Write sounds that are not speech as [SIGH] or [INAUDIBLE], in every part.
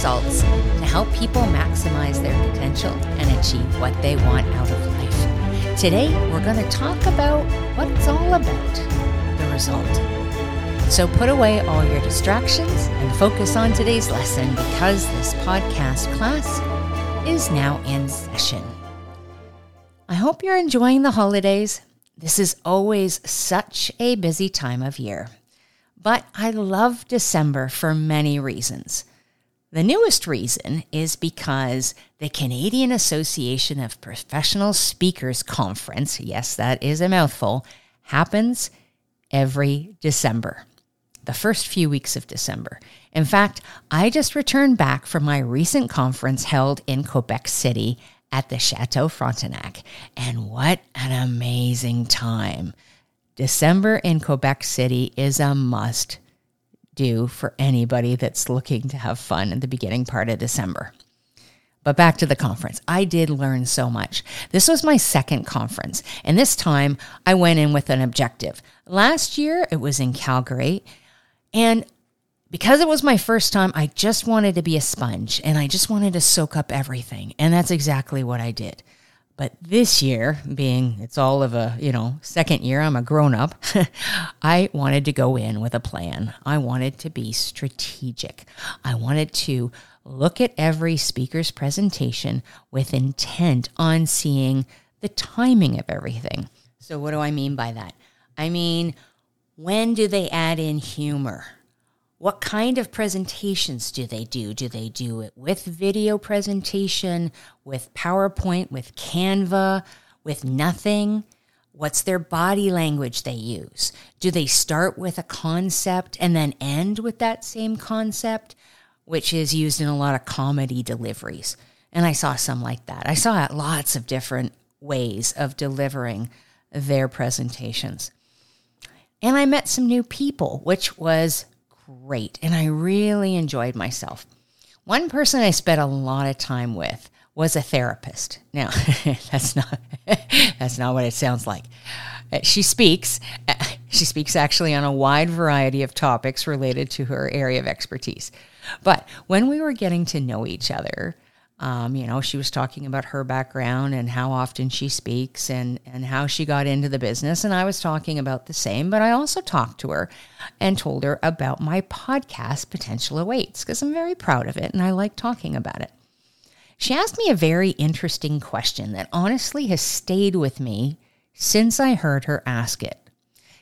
Results to help people maximize their potential and achieve what they want out of life. Today, we're going to talk about what it's all about the result. So put away all your distractions and focus on today's lesson because this podcast class is now in session. I hope you're enjoying the holidays. This is always such a busy time of year. But I love December for many reasons. The newest reason is because the Canadian Association of Professional Speakers Conference, yes, that is a mouthful, happens every December, the first few weeks of December. In fact, I just returned back from my recent conference held in Quebec City at the Chateau Frontenac, and what an amazing time! December in Quebec City is a must do for anybody that's looking to have fun at the beginning part of December. But back to the conference. I did learn so much. This was my second conference, and this time I went in with an objective. Last year it was in Calgary, and because it was my first time, I just wanted to be a sponge and I just wanted to soak up everything. And that's exactly what I did. But this year, being it's all of a, you know, second year, I'm a grown up, [LAUGHS] I wanted to go in with a plan. I wanted to be strategic. I wanted to look at every speaker's presentation with intent on seeing the timing of everything. So, what do I mean by that? I mean, when do they add in humor? What kind of presentations do they do? Do they do it with video presentation, with PowerPoint, with Canva, with nothing? What's their body language they use? Do they start with a concept and then end with that same concept, which is used in a lot of comedy deliveries? And I saw some like that. I saw lots of different ways of delivering their presentations. And I met some new people, which was great. And I really enjoyed myself. One person I spent a lot of time with was a therapist. Now, [LAUGHS] that's not [LAUGHS] that's not what it sounds like. Uh, she speaks uh, she speaks actually on a wide variety of topics related to her area of expertise. But when we were getting to know each other, um, you know, she was talking about her background and how often she speaks and, and how she got into the business. And I was talking about the same, but I also talked to her and told her about my podcast, Potential Awaits, because I'm very proud of it and I like talking about it. She asked me a very interesting question that honestly has stayed with me since I heard her ask it.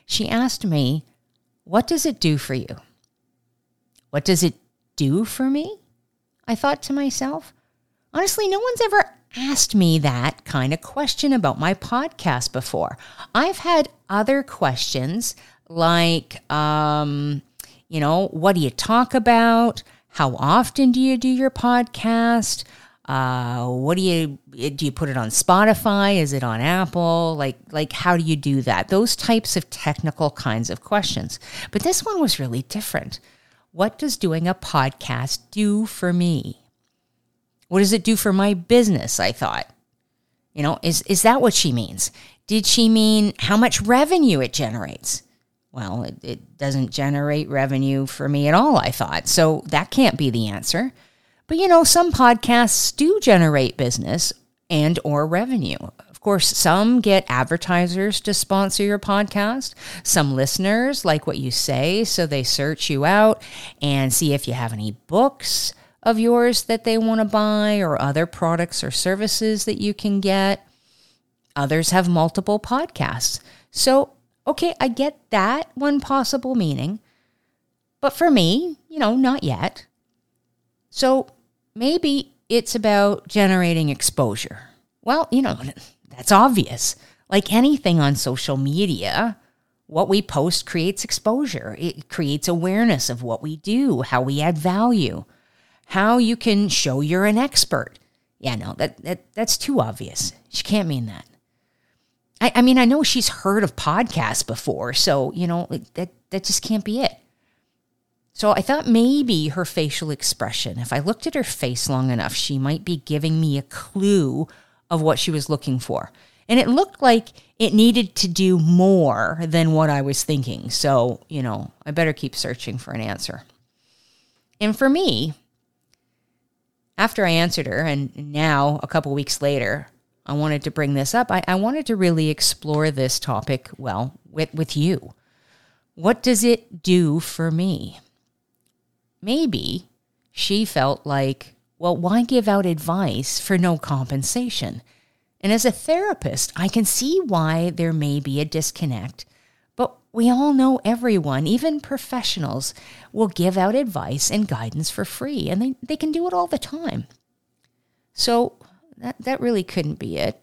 She asked me, What does it do for you? What does it do for me? I thought to myself, Honestly, no one's ever asked me that kind of question about my podcast before. I've had other questions like, um, you know, what do you talk about? How often do you do your podcast? Uh, what do you do? You put it on Spotify? Is it on Apple? Like, like how do you do that? Those types of technical kinds of questions. But this one was really different. What does doing a podcast do for me? What does it do for my business? I thought. You know, is, is that what she means? Did she mean how much revenue it generates? Well, it, it doesn't generate revenue for me at all, I thought. So that can't be the answer. But you know, some podcasts do generate business and or revenue. Of course, some get advertisers to sponsor your podcast. Some listeners like what you say, so they search you out and see if you have any books of yours that they want to buy or other products or services that you can get. Others have multiple podcasts. So, okay, I get that one possible meaning. But for me, you know, not yet. So maybe it's about generating exposure. Well, you know, [LAUGHS] that's obvious. Like anything on social media, what we post creates exposure. It creates awareness of what we do, how we add value how you can show you're an expert. Yeah, no, that, that that's too obvious. She can't mean that. I, I mean, I know she's heard of podcasts before, so you know that that just can't be it. So I thought maybe her facial expression, if I looked at her face long enough, she might be giving me a clue of what she was looking for. And it looked like it needed to do more than what I was thinking. So, you know, I better keep searching for an answer. And for me, after I answered her, and now a couple weeks later, I wanted to bring this up. I, I wanted to really explore this topic, well, with, with you. What does it do for me? Maybe she felt like, well, why give out advice for no compensation? And as a therapist, I can see why there may be a disconnect. We all know everyone, even professionals, will give out advice and guidance for free, and they, they can do it all the time. So that, that really couldn't be it.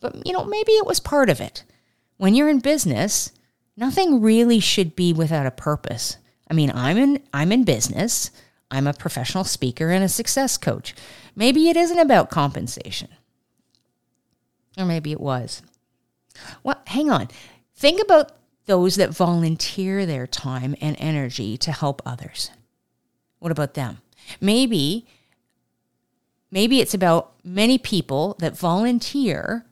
But, you know, maybe it was part of it. When you're in business, nothing really should be without a purpose. I mean, I'm in, I'm in business. I'm a professional speaker and a success coach. Maybe it isn't about compensation. Or maybe it was. Well, hang on. Think about those that volunteer their time and energy to help others. What about them? Maybe maybe it's about many people that volunteer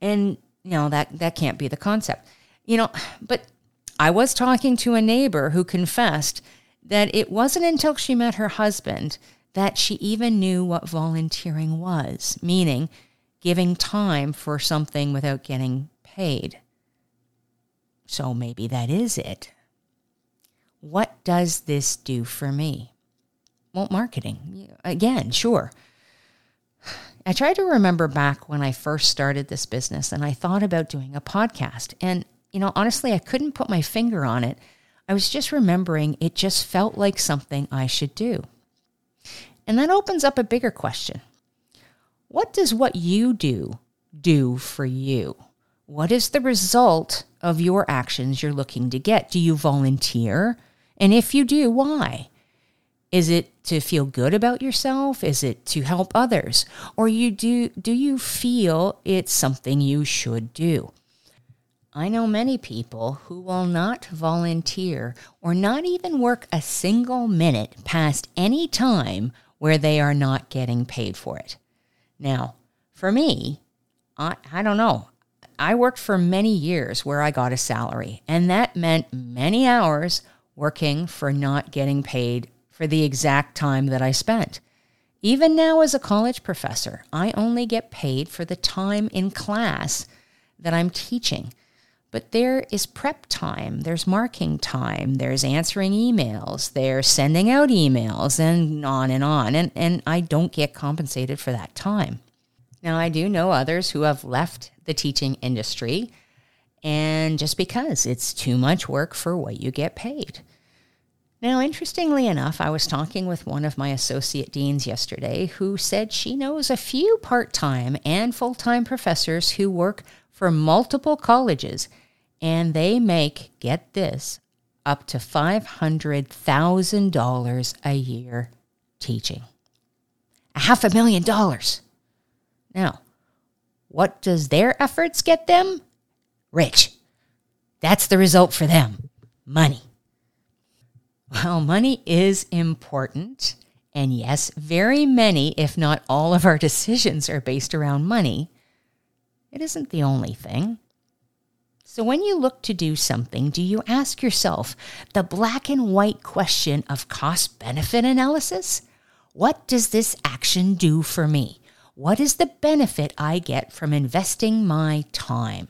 and no, that that can't be the concept. You know, but I was talking to a neighbor who confessed that it wasn't until she met her husband that she even knew what volunteering was, meaning giving time for something without getting paid. So maybe that is it. What does this do for me? Well, marketing. Again, sure. I tried to remember back when I first started this business and I thought about doing a podcast. And, you know, honestly, I couldn't put my finger on it. I was just remembering it just felt like something I should do. And that opens up a bigger question What does what you do do for you? What is the result of your actions you're looking to get? Do you volunteer? And if you do, why? Is it to feel good about yourself? Is it to help others? Or you do do you feel it's something you should do? I know many people who will not volunteer or not even work a single minute past any time where they are not getting paid for it. Now, for me, I, I don't know. I worked for many years where I got a salary, and that meant many hours working for not getting paid for the exact time that I spent. Even now, as a college professor, I only get paid for the time in class that I'm teaching. But there is prep time, there's marking time, there's answering emails, there's sending out emails, and on and on. And, and I don't get compensated for that time. Now, I do know others who have left the teaching industry, and just because it's too much work for what you get paid. Now, interestingly enough, I was talking with one of my associate deans yesterday who said she knows a few part time and full time professors who work for multiple colleges and they make, get this, up to $500,000 a year teaching. A half a million dollars. Now, what does their efforts get them? Rich. That's the result for them money. Well, money is important. And yes, very many, if not all of our [LAUGHS] decisions are based around money. It isn't the only thing. So, when you look to do something, do you ask yourself the black and white question of cost benefit analysis? What does this action do for me? What is the benefit I get from investing my time?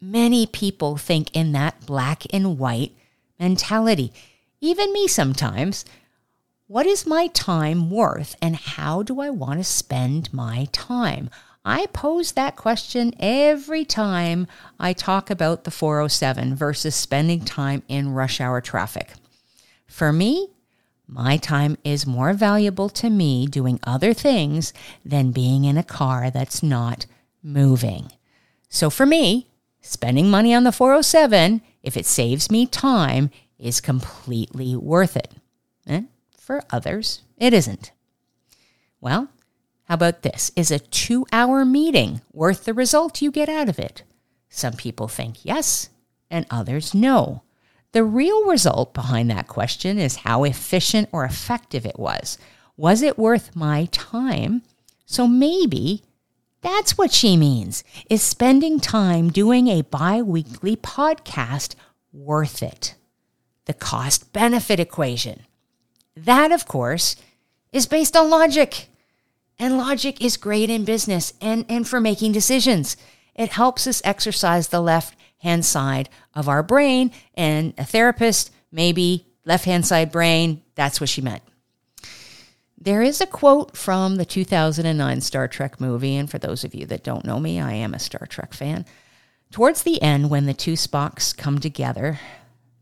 Many people think in that black and white mentality, even me sometimes. What is my time worth and how do I want to spend my time? I pose that question every time I talk about the 407 versus spending time in rush hour traffic. For me, my time is more valuable to me doing other things than being in a car that's not moving. So for me, spending money on the 407, if it saves me time, is completely worth it. And for others, it isn't. Well, how about this? Is a two hour meeting worth the result you get out of it? Some people think yes, and others no. The real result behind that question is how efficient or effective it was. Was it worth my time? So maybe that's what she means. Is spending time doing a bi weekly podcast worth it? The cost benefit equation. That, of course, is based on logic. And logic is great in business and, and for making decisions. It helps us exercise the left hand side of our brain. And a therapist, maybe left hand side brain, that's what she meant. There is a quote from the 2009 Star Trek movie, and for those of you that don't know me, I am a Star Trek fan. Towards the end, when the two Spocks come together,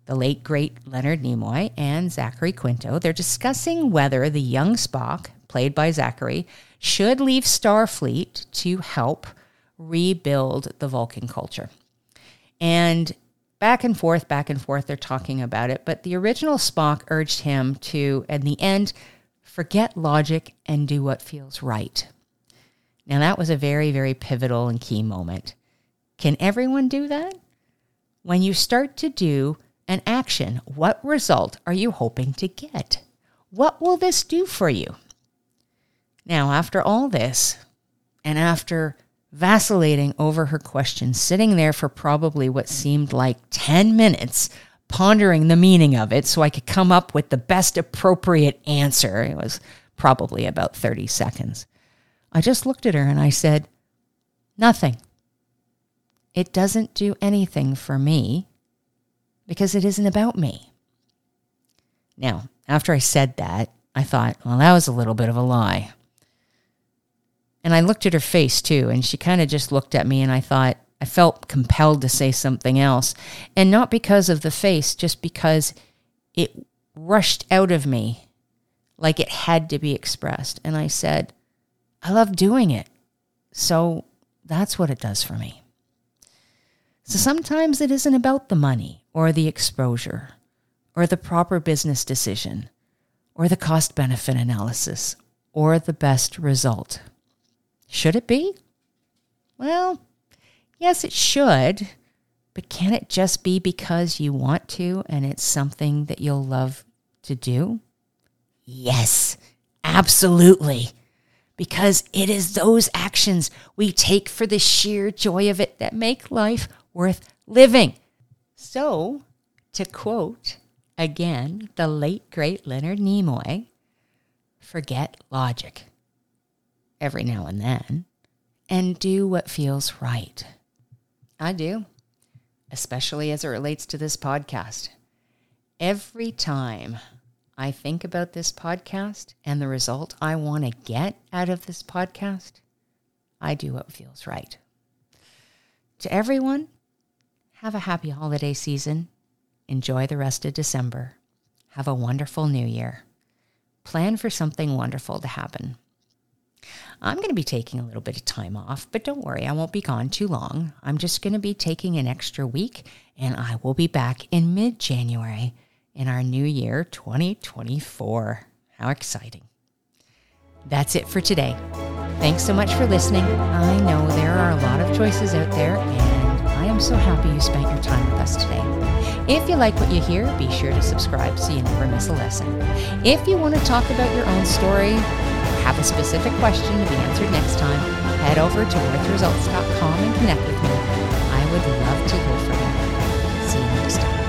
the late great Leonard Nimoy and Zachary Quinto, they're discussing whether the young Spock, played by Zachary, should leave Starfleet to help rebuild the Vulcan culture. And back and forth, back and forth, they're talking about it. But the original Spock urged him to, in the end, forget logic and do what feels right. Now, that was a very, very pivotal and key moment. Can everyone do that? When you start to do an action, what result are you hoping to get? What will this do for you? Now, after all this, and after vacillating over her question, sitting there for probably what seemed like 10 minutes, pondering the meaning of it so I could come up with the best appropriate answer. It was probably about 30 seconds. I just looked at her and I said, Nothing. It doesn't do anything for me because it isn't about me. Now, after I said that, I thought, well, that was a little bit of a lie. And I looked at her face too, and she kind of just looked at me, and I thought, I felt compelled to say something else. And not because of the face, just because it rushed out of me like it had to be expressed. And I said, I love doing it. So that's what it does for me. So sometimes it isn't about the money or the exposure or the proper business decision or the cost benefit analysis or the best result. Should it be? Well, Yes, it should, but can it just be because you want to and it's something that you'll love to do? Yes, absolutely. Because it is those actions we take for the sheer joy of it that make life worth living. So, to quote again the late great Leonard Nimoy, forget logic every now and then and do what feels right. I do, especially as it relates to this podcast. Every time I think about this podcast and the result I want to get out of this podcast, I do what feels right. To everyone, have a happy holiday season. Enjoy the rest of December. Have a wonderful new year. Plan for something wonderful to happen. I'm going to be taking a little bit of time off, but don't worry, I won't be gone too long. I'm just going to be taking an extra week, and I will be back in mid January in our new year 2024. How exciting! That's it for today. Thanks so much for listening. I know there are a lot of choices out there, and I am so happy you spent your time with us today. If you like what you hear, be sure to subscribe so you never miss a lesson. If you want to talk about your own story, have a specific question to be answered next time, head over to worthresults.com and connect with me. I would love to hear from you. See you next time.